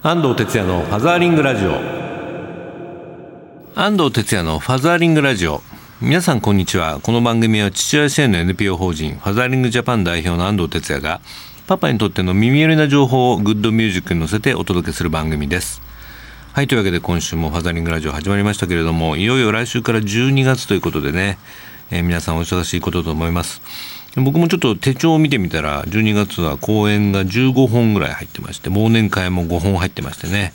安藤哲也のファザーリングラジオ。安藤哲也のファザーリングラジオ。皆さんこんにちは。この番組は父親支援の NPO 法人ファザーリングジャパン代表の安藤哲也がパパにとっての耳寄りな情報をグッドミュージックに乗せてお届けする番組です。はいというわけで今週もファザーリングラジオ始まりましたけれどもいよいよ来週から12月ということでね、えー、皆さんお忙しいことと思います。僕もちょっと手帳を見てみたら12月は公演が15本ぐらい入ってまして忘年会も5本入ってましてね、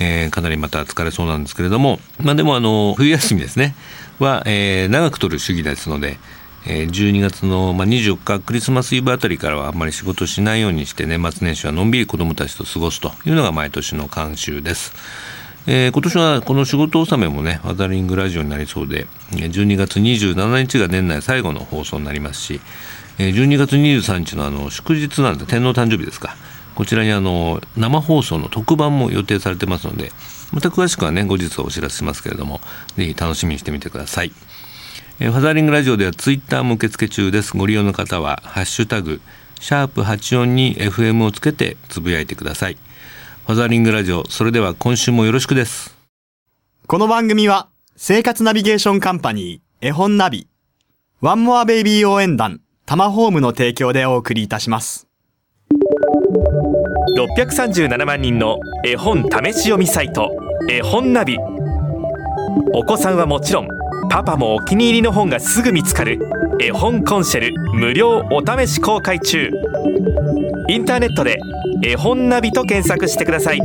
えー、かなりまた疲れそうなんですけれども。まあでもあの冬休みですね。は、えー、長く取る主義ですので、えー、12月の、まあ、24日クリスマスイブあたりからはあんまり仕事しないようにして年末年始はのんびり子どもたちと過ごすというのが毎年の慣習です。えー、今年はこの仕事納めもね、ワザリングラジオになりそうで、12月27日が年内最後の放送になりますし、12月23日のあの祝日なんで天皇誕生日ですか。こちらにあの生放送の特番も予定されてますので、また詳しくはね、後日お知らせしますけれども、ぜひ楽しみにしてみてください。えー、ファザーリングラジオではツイッターも受付中です。ご利用の方は、ハッシュタグ、シャープ84に FM をつけてつぶやいてください。ファザーリングラジオ、それでは今週もよろしくです。この番組は、生活ナビゲーションカンパニー、絵本ナビ、ワンモアベイビー応援団、タマホームの提供でお送りいたします。637万人の絵本試し読みサイト、絵本ナビ。お子さんはもちろん、パパもお気に入りの本がすぐ見つかる、絵本コンシェル無料お試し公開中。インターネットで絵本ナビと検索してください。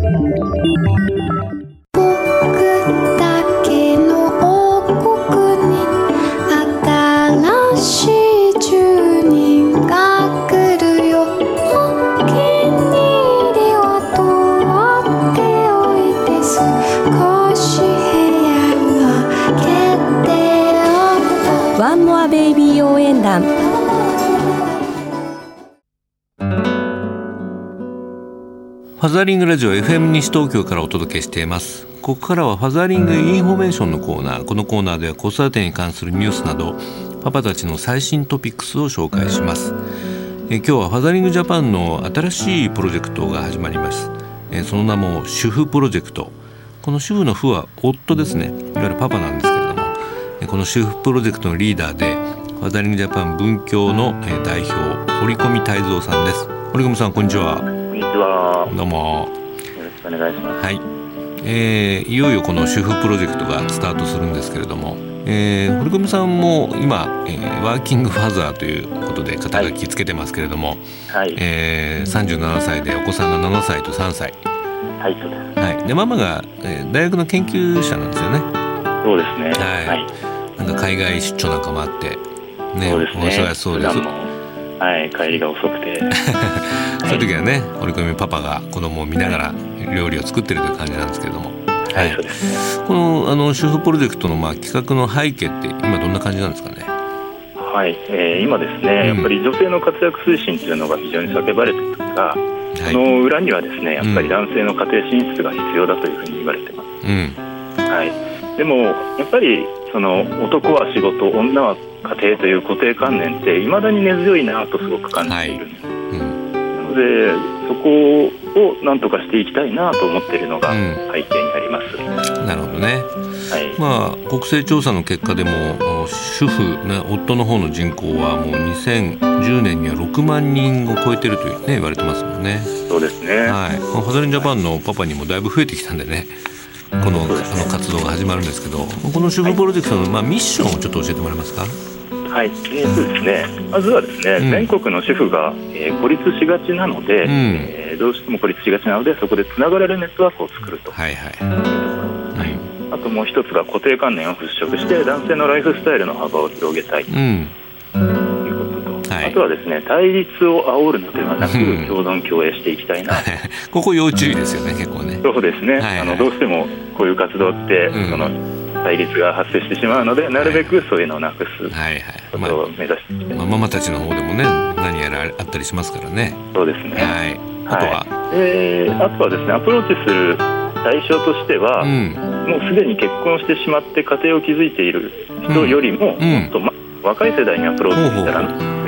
One more Baby 応援団ファザリングラジオ FM 西東京からお届けしています。ここからはファザリングインフォメーションのコーナー。このコーナーでは子育てに関するニュースなどパパたちの最新トピックスを紹介します。え今日はファザリングジャパンの新しいプロジェクトが始まります。えその名も主夫プロジェクト。この主婦の婦は夫ですね。いわゆるパパなんですけれども。この主婦プロジェクトのリーダーでファザリングジャパン文教の代表堀込泰造さんです。堀込さんこんにちは。は。どうも。よろしくお願いします。はい。えー、いよいよこの主婦プロジェクトがスタートするんですけれども、えー、堀込さんも今、えー、ワーキングファザーということで肩書きつけてますけれども、はい、えー、37歳でお子さんが7歳と3歳。はい、そうです。はい。でママが、えー、大学の研究者なんですよね。そうですね。はい。はい、なんか海外出張なんかもあって、ね、そうですねお忙しそうです。はい帰りが遅くて。そういう時はね折り込みパパが子供を見ながら料理を作ってるという感じなんですけれども。はい、そうですね。このあの主婦プロジェクトのまあ企画の背景って今どんな感じなんですかね？はい、えー、今ですね、やっぱり女性の活躍推進というのが非常に叫ばれていますが、はい、その裏にはですねやっぱり男性の家庭進出が必要だというふうに言われてます、うん、はい、でもやっぱりその男は仕事女は家庭という固定観念っていまだに根強いなとすごく感じているんです、はい。うん、なのでそこをなんとかしていきたいなと思っているのが背景にあります、うん、なるほどね、はい、まあ国勢調査の結果でも主婦、ね、夫の方の人口はもう2010年には6万人を超えてるという、ね、言われてますもんね。そうですね、はい、ファザリンジャパンのパパにもだいぶ増えてきたんでねこの,、あの活動が始まるんですけどこの主婦プロジェクトの、まあ、ミッションをちょっと教えてもらえますか？はい、えーとですね、まずはですね、うん、全国の主婦が、えー、孤立しがちなので、うん、えー、どうしても孤立しがちなのでそこでつながれるネットワークを作ると、はいはい。はい、あともう一つが固定観念を払拭して男性のライフスタイルの幅を広げたい、うん、はですね対立を煽るのではなく、共存共栄していきたいな。ここ要注意ですよね結構ね。そうですね、はい。はい、あのどうしてもこういう活動って、その対立が発生してしまうのでなるべくそういうのをなくすことを目指して、まあ、ママたちの方でもね何やらあったりしますからね。そうですね、はい、あとは、はい、えー、あとはですねアプローチする対象としては、うん、もうすでに結婚してしまって家庭を築いている人よりも、うん、もっと、ま、若い世代にアプローチしたらうふ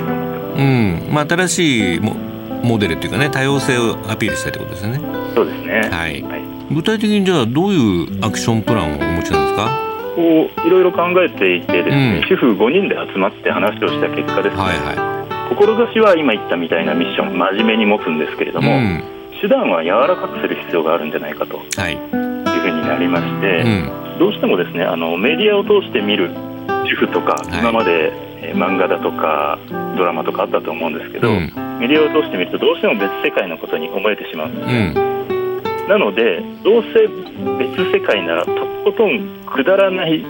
うん。まあ、新しいもモデルっていうかね多様性をアピールしたいってことですよね。そうですね。はい、はい、具体的にじゃあどういうアクションプランをお持ちなんですか？こういろいろ考えていてですね、うん、主婦5人で集まって話をした結果ですね、はいはい、志は今言ったみたいなミッション真面目に持つんですけれども、うん、手段は柔らかくする必要があるんじゃないかと、はい、いうふうになりまして、うん、どうしてもですねあのメディアを通して見る主婦とか、はい、今まで、えー、漫画だとかドラマとかあったと思うんですけど、メディアを通して見るとどうしても別世界のことに思えてしまうんですね。なのでどうせ別世界ならとことんくだらない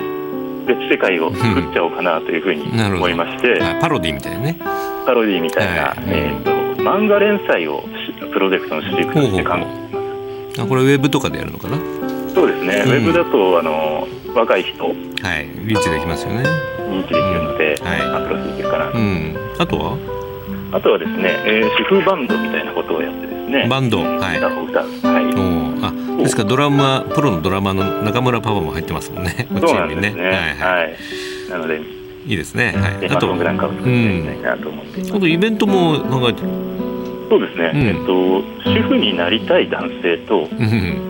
別世界を作っちゃおうかなというふうに思いまして、パロディみたいなね。パロディみたいな、はい、えーと、漫画連載をプロジェクトの主軸として考えています。あこれウェブとかでやるのかな？そうですね、うん、ウェブだとあの若い人。はい。リーチできますよねリーチできるので、うん、はい、アプローチできるかな、うん、あとは？あとはですね、えー、主婦バンドみたいなことをやってですね。バンド。はい。歌を歌。うはい。あですからドラマプロのドラマの中村パパも入ってますもんね。そうなんですね、はい、はい、なのでいいですね、はい、あと、うん、あとイベントも考えてそうですね、うん、えっと、主婦になりたい男性と、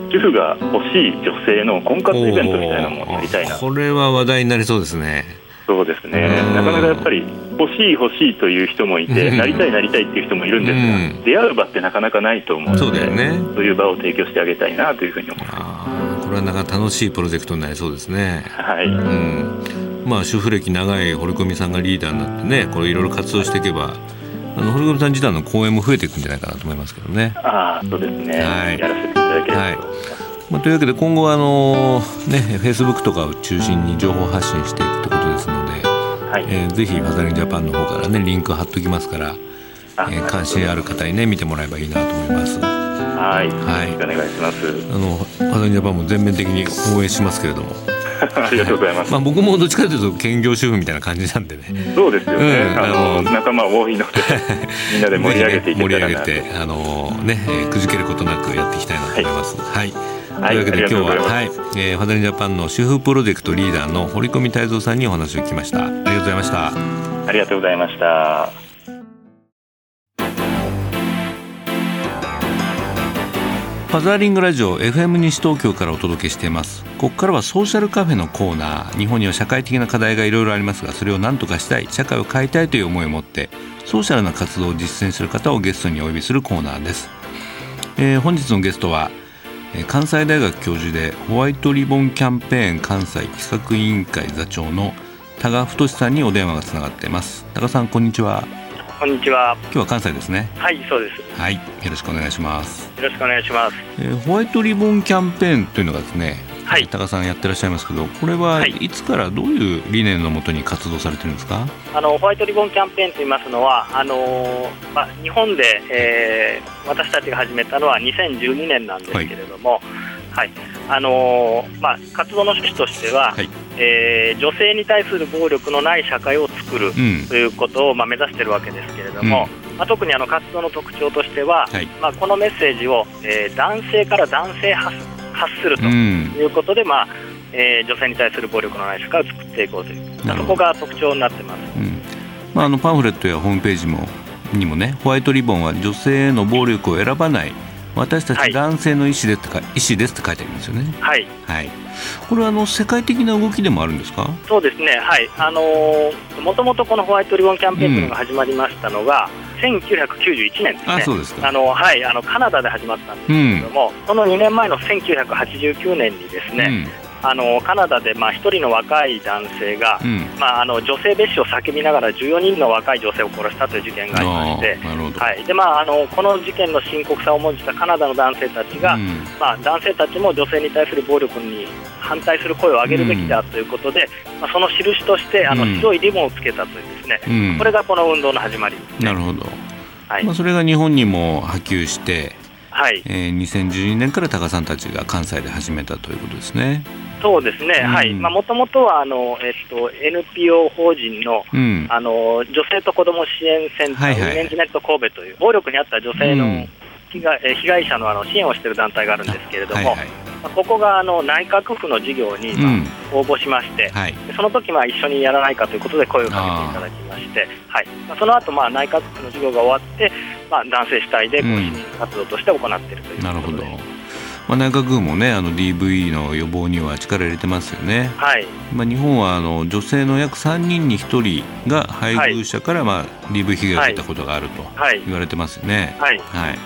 主婦が欲しい女性の婚活イベントみたいなのもやりたいな。これは話題になりそうですねそうですね、なかなかやっぱり欲しい欲しいという人もいて、なりたいなりたいっていう人もいるんですが、出会う場ってなかなかないと思うのでそうだよ、ね、そういう場を提供してあげたいなというふうに思います。これはなかなか楽しいプロジェクトになりそうですね。はい、うん。まあ、主婦歴長い堀込さんがリーダーになってねこれいろいろ活動していけばあの堀込さん自体の講演も増えていくんじゃないかなと思いますけどね。あそうですね、はい、やらせていただければ。はい。まあ、というわけで今後はあのねフェイスブックとかを中心に情報発信していくとはいえー、ぜひファザリンジャパンの方からねリンク貼っときますから、えー、関心ある方にね見てもらえばいいなと思います。はい、はい、お願いします。あのファザリンジャパンも全面的に応援しますけれども。ありがとうございます。まあ僕もどっちかというと兼業主婦みたいな感じなんでね。そうですよね。うん、あの仲間多いので みんなで盛り上げていけたらな、ね、盛り上げてあのね、えー、くじけることなくやっていきたいなと思います。はい、はいというわけで今日は、はいえー、ファザリンジャパンの主婦プロジェクトリーダーの堀込泰造さんにお話を聞きました。ありがとうございました。ありがとうございました。ファザーリングラジオ FM 西東京からお届けしています。ここからはソーシャルカフェのコーナー。日本には社会的な課題がいろいろありますがそれを何とかしたい社会を変えたいという思いを持ってソーシャルな活動を実践する方をゲストにお呼びするコーナーです、えー、本日のゲストは関西大学教授でホワイトリボンキャンペーン関西企画委員会座長の多賀太さんにお電話がつながっています。多賀さんこんにちは。こんにちは。今日は関西ですね。はいそうです。はいよろしくお願いします。よろしくお願いします、えー、ホワイトリボンキャンペーンというのがですねはい、高さんやってらっしゃいますけど、これはい。つからどういう理念のもとに活動されてるんですか？あのホワイトリボンキャンペーンといいますのは、あのまあ、日本で、えー、私たちが始めたのは2012年なんですけれども、はい。はい。あのー、まあ、活動の趣旨としては、はい、えー、女性に対する暴力のない社会を作る、うん、ということを、まあ、目指しているわけですけれども、うん、まあ、特にあの活動の特徴としては、はい、まあ、このメッセージを、えー、男性から男性発発するということで、うん、まあえー、女性に対する暴力のない社会を作っていこうという、そこが特徴になってます、まあ、あのパンフレットやホームページもにもねホワイトリボンは女性への暴力を選ばない私たち男性の意思ですとか、はい、意思ですって書いてありますよね。はい。はい。これはあの世界的な動きでもあるんですか？そうですね。はい。あのー、もともとこのホワイトリボンキャンペーンが始まりましたのが。うん、1991年ですね。あ、そうですか。あのはい、あのカナダで始まったんですけれども、うん、その2年前の1989年にですね、あのカナダでまあ1人の若い男性が、うん、まあ、あの女性蔑視を叫びながら14人の若い女性を殺したという事件がありまして、はい。でまあ、あのこの事件の深刻さを重んじたカナダの男性たちが、うん、まあ、男性たちも女性に対する暴力に反対する声を上げるべきだということで、うん、まあ、その印としてあの白いリボンをつけたというですね、これがこの運動の始まり、ね、なるほど、はい。まあ、それが日本にも波及して、はい。えー、2012年から多賀さんたちが関西で始めたということですね。そうですね、はい、もともとはあの、えっと、NPO 法人のうん、あの女性と子ども支援センター、はいはい、ウィメンズネット神戸という、暴力にあった女性の被害,、うん、被害者のあの支援をしている団体があるんですけれども、はいはい、まあ、ここがあの内閣府の事業に、まあ、応募しまして、はい、その時まあ一緒にやらないかということで声をかけていただきまして、はい。まあ、その後まあ内閣府の授業が終わって、まあ、男性主体でこう市民活動として行っているということで、うん、なるほどまあ、内閣府もねあの DV の予防には力入れてますよね、はい。まあ、日本はあの女性の約3人に1人が配偶者から、まあ、DV 被害を受けたことがあると言われてますよね、はい。はい、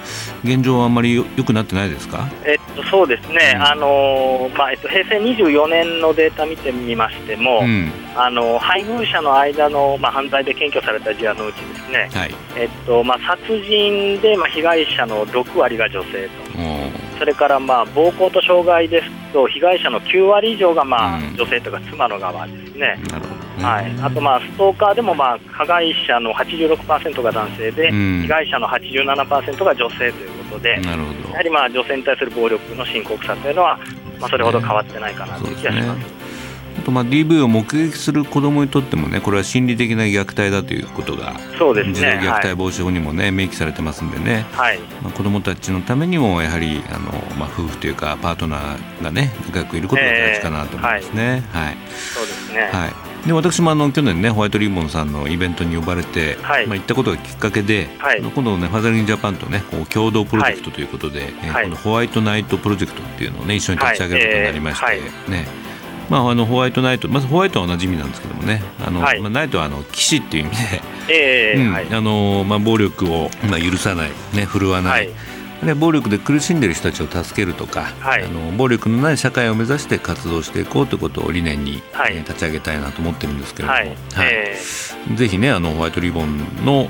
現状はあんまりよくなってないですか、えっと、そうですね、うん、あのまあえっと、平成24年のデータ見てみましても、うん、あの配偶者の間の、まあ、犯罪で検挙された事案のうちですね、はい。えっとまあ、殺人で、まあ、被害者の6割が女性と。それからまあ暴行と傷害ですと被害者の9割以上がまあ女性とか妻の側ですね。はい、あと、まあ、ストーカーでも、まあ、加害者の86%が男性で、被害者の87%が女性ということで、やはり、まあ、女性に対する暴力の深刻さというのは、まあ、それほど変わってないかなという気がします。あとまあ DV を目撃する子どもにとってもねこれは心理的な虐待だということがそうですね。児童虐待防止法にもね、明記されてますんでね、はい。まあ、子どもたちのためにもやはりあの、まあ、夫婦というかパートナーがね仲良くいることが大事かなと思いますね。えー、はい、はい、そうですね、はい。で私もあの去年ねホワイトリボンさんのイベントに呼ばれて、はい、まあ、行ったことがきっかけで、はい、今度ねファザリングジャパンとねこう共同プロジェクトということで、はい、えー、このホワイトナイトプロジェクトっていうのをね一緒に立ち上げることになりまして、ねまあ、あのホワイトナイト、まずホワイトはおなじみなんですけどもね、あの、はい、まあ、ナイトはあの騎士っていう意味で、えーうん。はい、あのまあ、暴力を、まあ、許さない、ね、振るわない、はい、暴力で苦しんでいる人たちを助けるとか、はい、あの暴力のない社会を目指して活動していこうということを理念に、はい、えー、立ち上げたいなと思ってるんですけれども、はい。えー、ぜひねあのホワイトリボンの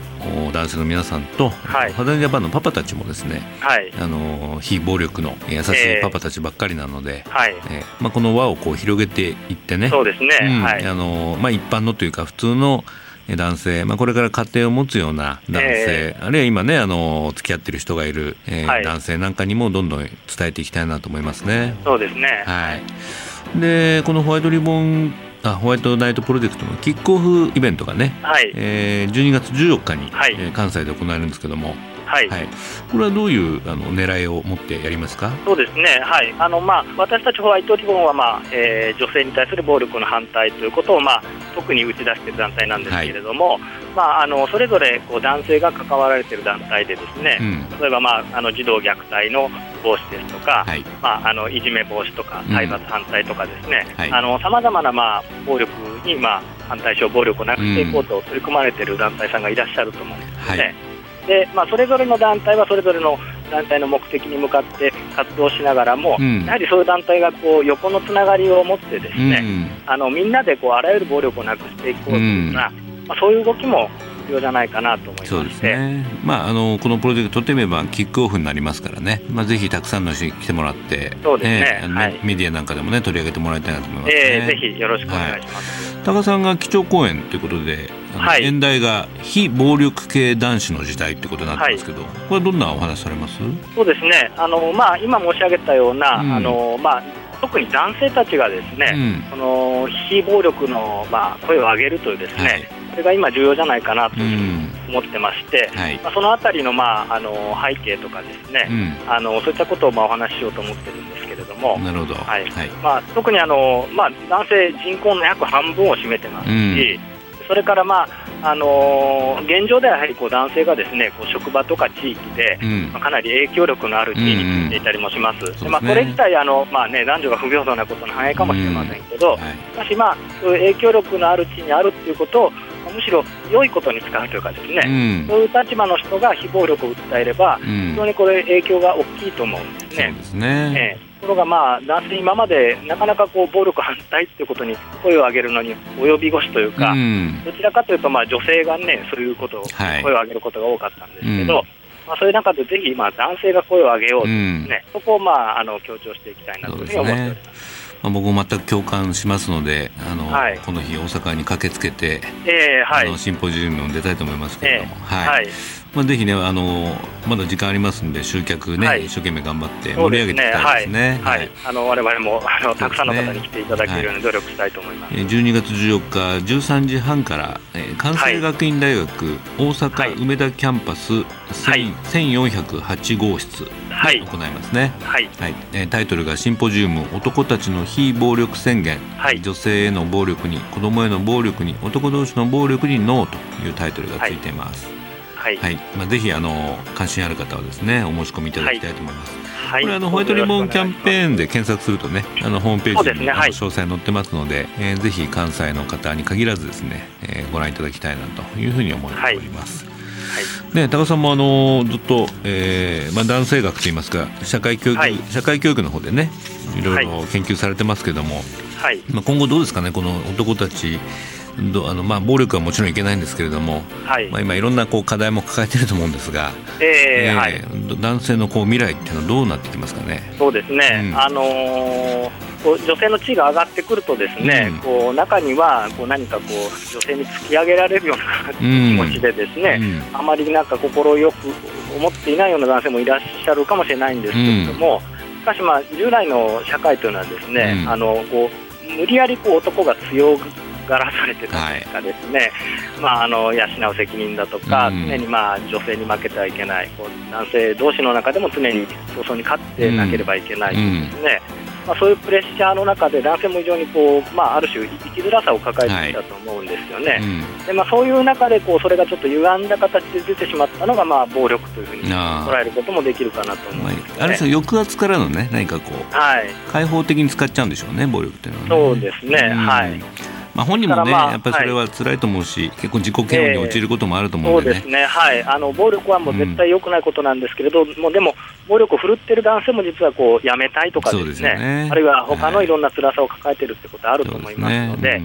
男性の皆さんと、はい、ファザージャパンのパパたちもですね、はい、あの非暴力の優しいパパたちばっかりなので、えー、はい。えー、まあ、この輪をこう広げていってね。そうですね、うん、はい、あのまあ、一般のというか普通の男性、まあ、これから家庭を持つような男性、えー、あるいは今ねあの付き合ってる人がいる、えー、はい、男性なんかにもどんどん伝えていきたいなと思いますね。そうですね、はい、でこのホワイトリボンあホワイトナイトプロジェクトのキックオフイベントがね、はい。えー、12月14日に、はい、えー、関西で行われるんですけども、はい、はい、これはどういうあの狙いを持ってやりますか？そうですね、はい。あのまあ、私たちホワイトリボンは、まあえー、女性に対する暴力の反対ということを、まあ、特に打ち出している団体なんですけれども、はい、まあ、あのそれぞれこう男性が関わられている団体でですね、うん、例えば、まあ、あの児童虐待の防止ですとか、はい。まあ、あのいじめ防止とか体罰反対とかですね。さまざまな、まあ、暴力に、まあ、反対しよう暴力をなくしていこうと取り組まれている団体さんがいらっしゃると思うんですね。でまあ、それぞれの団体はそれぞれの団体の目的に向かって活動しながらも、うん、やはりそういう団体がこう横のつながりを持ってですね、うん、あのみんなでこうあらゆる暴力をなくしていこうというような、うん、まあ、そういう動きも必要じゃないかなと思いまそうですね、まあ、あのこのプロジェクトといえばキックオフになりますからね、まあ、ぜひたくさんの人に来てもらってそうですね、ねはい、メディアなんかでも、ね、取り上げてもらいたいなと思います、ね、えー、ぜひよろしくお願いします。はい、高さんが基調講演ということではい、演題が非暴力系男子の時代ってことになってますけど、はい、これどんなお話されます？そうですね。あの、まあ、今申し上げたような、うん、あのまあ、特に男性たちがですね、うん、その非暴力の、まあ、声を上げるというですね、はい、それが今重要じゃないかなと思ってまして、うんはい、まあ、そのあたりの,、まあ、あの背景とかですね、うん、あのそういったことをまあお話ししようと思ってるんですけれどもなるほど、はい。まあ、特にあの、まあ、男性人口の約半分を占めてますし、それから、まああのー、現状ではやはりこう男性がですねこう職場とか地域で、うん、まあ、かなり影響力のある地位についていたりもします、うんうん、でまあ、これ自体あの、まあね、男女が不平等なことの反映かもしれませんけど、うん。はい、しかし、まあ、そういう影響力のある地位にあるということをむしろ良いことに使うというかですね、うん、そういう立場の人が非暴力を訴えれば、非常にこれ影響が大きいと思うんですね。そうですね、ところが、まあ、男性、今までなかなかこう暴力反対ということに声を上げるのに及び腰というか、うん、どちらかというと、まあ、女性がね、そういうことを、声を上げることが多かったんですけど、うん、まあ、そういう中でぜひ、まあ、男性が声を上げようとね、うん、そこを、まあ、あの強調していきたいなというふうに思っております。まあ、僕も全く共感しますのであの、はい、この日大阪に駆けつけて、えーはい、あのシンポジウムに出たいと思いますけれども、えー、はい、はいまあ、ぜひねあのまだ時間ありますんで集客ね、はい、一生懸命頑張って盛り上げていきたいですね。はい、はい、あの我々もあのたくさんの方に来ていただけるように努力したいと思います。はい、12月14日13時半から、えー、関西学院大学、大阪梅田キャンパス、はい、1408号室はい、行いますね、はい。はい。えタイトルが「シンポジウム男たちの非暴力宣言、はい、女性への暴力に子供への暴力に男同士の暴力にノー」というタイトルがついています。はい、はい、まあ、ぜひあの関心ある方はですねお申し込みいただきたいと思います。はい、これあのホワイトリボンキャンペーンで検索するとねあのホームページに、ね、詳細載ってますので、えー、ぜひ関西の方に限らずですね、えー、ご覧いただきたいなというふうに思っております。ね、高さんもあのずっと、えーまあ、男性学といいますか社会教育、はい、社会教育の方でねいろいろ研究されてますけども、はい。まあ、今後どうですかねこの男たちどあのまあ、暴力はもちろんいけないんですけれども、はい。まあ、今いろんなこう課題も抱えていると思うんですが、えー、えー、はい、男性のこう未来っていうのはどうなってきますかね？そうですね、うん、あのー、女性の地位が上がってくるとですね、うん、こう中にはこう何かこう女性に突き上げられるような気持ちでですね、うん、あまりなんか心よく思っていないような男性もいらっしゃるかもしれないんですけれども、しかしまあ従来の社会というのはですね、あのこう無理やりこう男が強がらされてたとかですね、はい、まあ、あの養う責任だとか、うん、常にまあ女性に負けてはいけない。こう男性同士の中でも常に競争に勝ってなければいけないですね、うん、まあ、そういうプレッシャーの中で男性も非常にこう、まあ、ある種生きづらさを抱えていたと思うんですよね、はいうん、でまあ、そういう中でこうそれがちょっと歪んだ形で出てしまったのが、まあ、暴力というふうに捉えることもできるかなと思うんです、ね、ある種抑圧からのね何かこう、はい、開放的に使っちゃうんでしょうね暴力っていうのは、ね、そうですね、はいまあ、本人もね、まあ、やっぱりそれは辛いと思うし、はい、結構自己嫌悪に陥ることもあると思うんで、ね。えー、そうですね、はい、あの暴力はもう絶対良くないことなんですけれど、うん、もうでも、暴力を振るってる男性も実はこうやめたいとかですね、すね。あるいは他のい。ろんな辛さを抱えてるってことあると思いますので。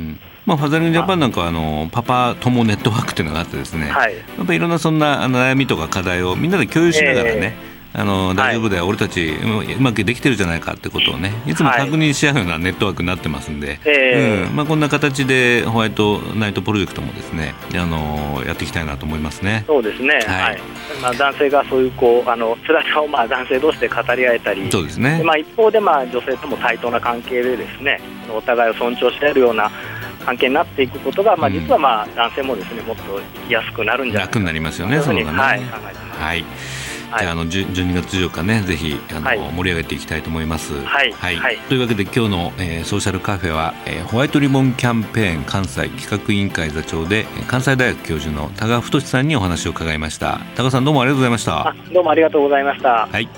まあ、ファザリングジャパンなんかはあのパパ友ネットワークというのがあってですね、はい、やっぱりいろんなそんな悩みとか課題をみんなで共有しながらね、えーあの大丈夫だよ、はい、俺たちうまくできてるじゃないかってことをねいつも確認し合うようなネットワークになってますんで、はいうん。まあ、こんな形でホワイトナイトプロジェクトもですねあのやっていきたいなと思いますね。そうですね、はい、まあ、男性がそういうこうあの辛さをまあ男性同士で語り合えたりそうですね、まあ、一方でまあ女性とも対等な関係でですねお互いを尊重し合えるような関係になっていくことが、まあ、実はまあ男性もですねもっと生きやすくなるんじゃないか楽になりますよね、そのね、はい、考えてます。はいじゃあの12月14日ねぜひあの、はい、盛り上げていきたいと思います。はい、はいはい、というわけで今日の、えー、ソーシャルカフェは、えー、ホワイトリボンキャンペーン関西企画委員会座長で関西大学教授の多賀太さんにお話を伺いました。多賀さんどうもありがとうございました。どうもありがとうございました。はい。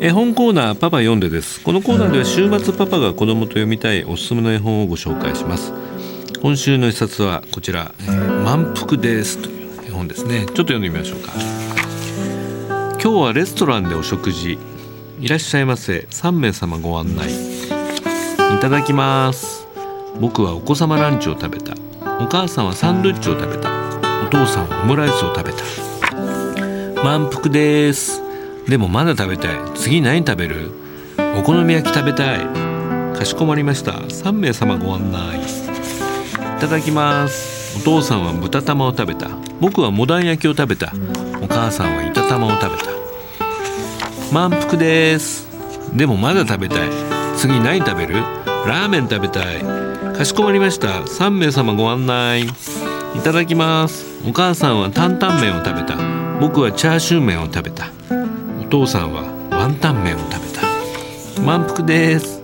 絵本コーナーパパ読んでですこのコーナーでは週末パパが子供と読みたいおすすめの絵本をご紹介します今週の一冊はこちら「え、満腹です」という絵本ですね。ちょっと読んでみましょうか。今日はレストランでお食事。いらっしゃいませ。3名様ご案内。いただきます。僕はお子様ランチを食べた。お母さんはサンドイッチを食べた。お父さんはオムライスを食べた。満腹です。でもまだ食べたい。次何食べる？お好み焼き食べたい。かしこまりました。3名様ご案内。ただきます。お父さんは豚玉を食べた。僕はモダン焼きを食べた。お母さんは板玉を食べた。満腹です。でもまだ食べたい。次何食べる？ラーメン食べたい。かしこまりました。3名様ご案内。いただきます。お母さんは担々麺を食べた。僕はチャーシュー麺を食べた。お父さんはワンタン麺を食べた。満腹です。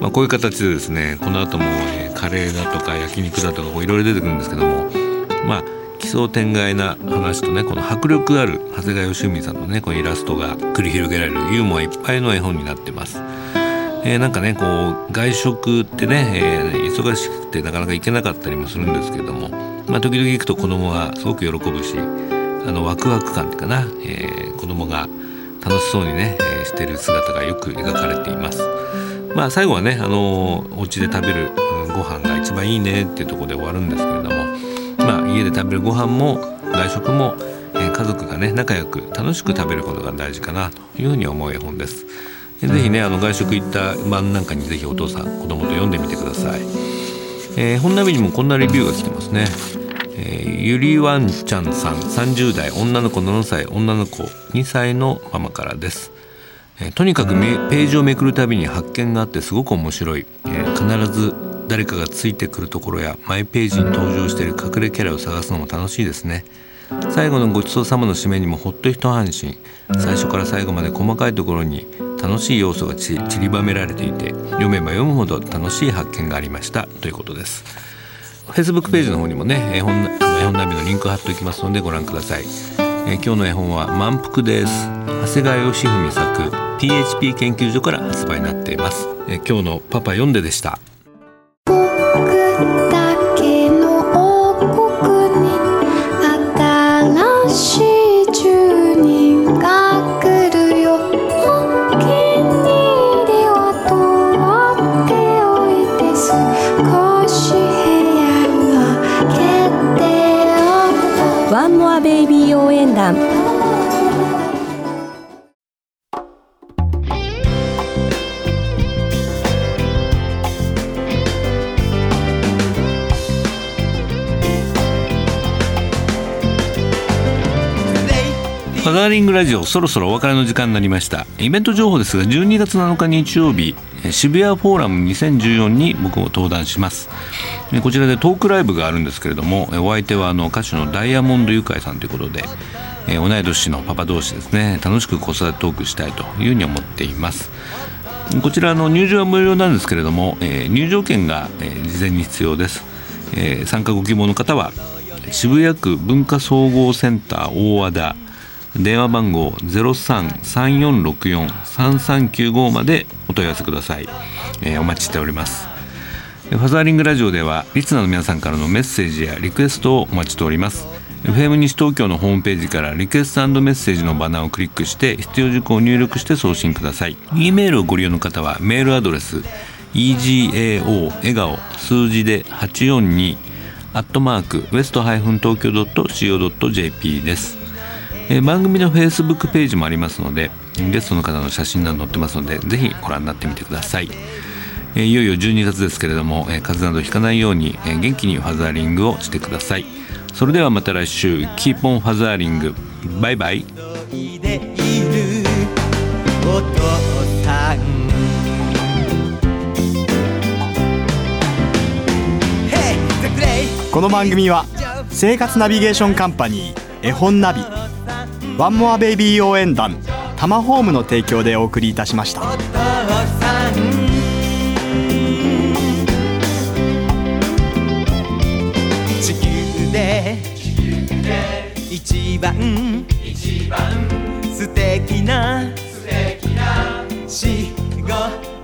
まあ、こういう形でですねこの後も、カレーだとか焼肉だとかいろいろ出てくるんですけどもまあ奇想天外な話とねこの迫力ある長谷川義文さんのねこのイラストが繰り広げられるユーモアいっぱいの絵本になってます。えー、なんかねこう外食ってね、えー、忙しくてなかなか行けなかったりもするんですけども、まあ、時々行くと子供がすごく喜ぶしあのワクワク感っていうかな、えー、子供が楽しそうにね、えー、してる姿がよく描かれています。まあ最後はねあのお家で食べるご飯が一番いいねっていうところで終わるんですけれどもまあ家で食べるご飯も外食も、えー、家族がね仲良く楽しく食べることが大事かなというふうに思う絵本です。ぜひねあの外食行った晩なんかにぜひお父さん子供と読んでみてください。えー、本並にもこんなレビューが来てますね、えー、ゆりわんちゃんさん30代女の子7歳女の子2歳のママからですえー、とにかくページをめくるたびに発見があってすごく面白い、えー、必ず誰かがついてくるところやマイページに登場している隠れキャラを探すのも楽しいですね。最後のごちそうさまの締めにもほっと一安心。最初から最後まで細かいところに楽しい要素がち散りばめられていて読めば読むほど楽しい発見がありました。ということです。Facebook ページの方にもね絵本絵本ナビのリンク貼っておきますのでご覧ください、え今日の絵本は満腹です。長谷川義文作 PHP 研究所から発売になっています、え今日のパパ読んででした。ファザーリングラジオそろそろお別れの時間になりました。イベント情報ですが12月7日日曜日渋谷フォーラム2014に僕も登壇します。こちらでトークライブがあるんですけれどもお相手はあの歌手のダイヤモンドユカイさんということで同い年のパパ同士ですね。楽しく子育てトークしたいというふうに思っています。こちらの入場は無料なんですけれども、え入場券が、え事前に必要です、え参加ご希望の方は渋谷区文化総合センター大和田電話番号0334643395までお問い合わせください、えー、お待ちしております。ファザーリングラジオではリスナーの皆さんからのメッセージやリクエストをお待ちしております。FM 西東京のホームページからリクエストメッセージのバナーをクリックして必要事項を入力して送信ください。E メールをご利用の方はメールアドレス egao 笑顔数字で842アットマーク west ハイフン東京 .co.jp です。えー、番組のフェイスブックページもありますのでゲストの方の写真など載ってますのでぜひご覧になってみてください、えー、いよいよ12月ですけれども、えー、風邪などひかないように、えー、元気にファザーリングをしてください。それではまた来週 Keep on fathering。バイバイ。この番組は生活ナビゲーションカンパニー絵本ナビワンモアベイビー応援団タマホームの提供でお送りいたしました。地球で一番一番素敵な素敵な仕事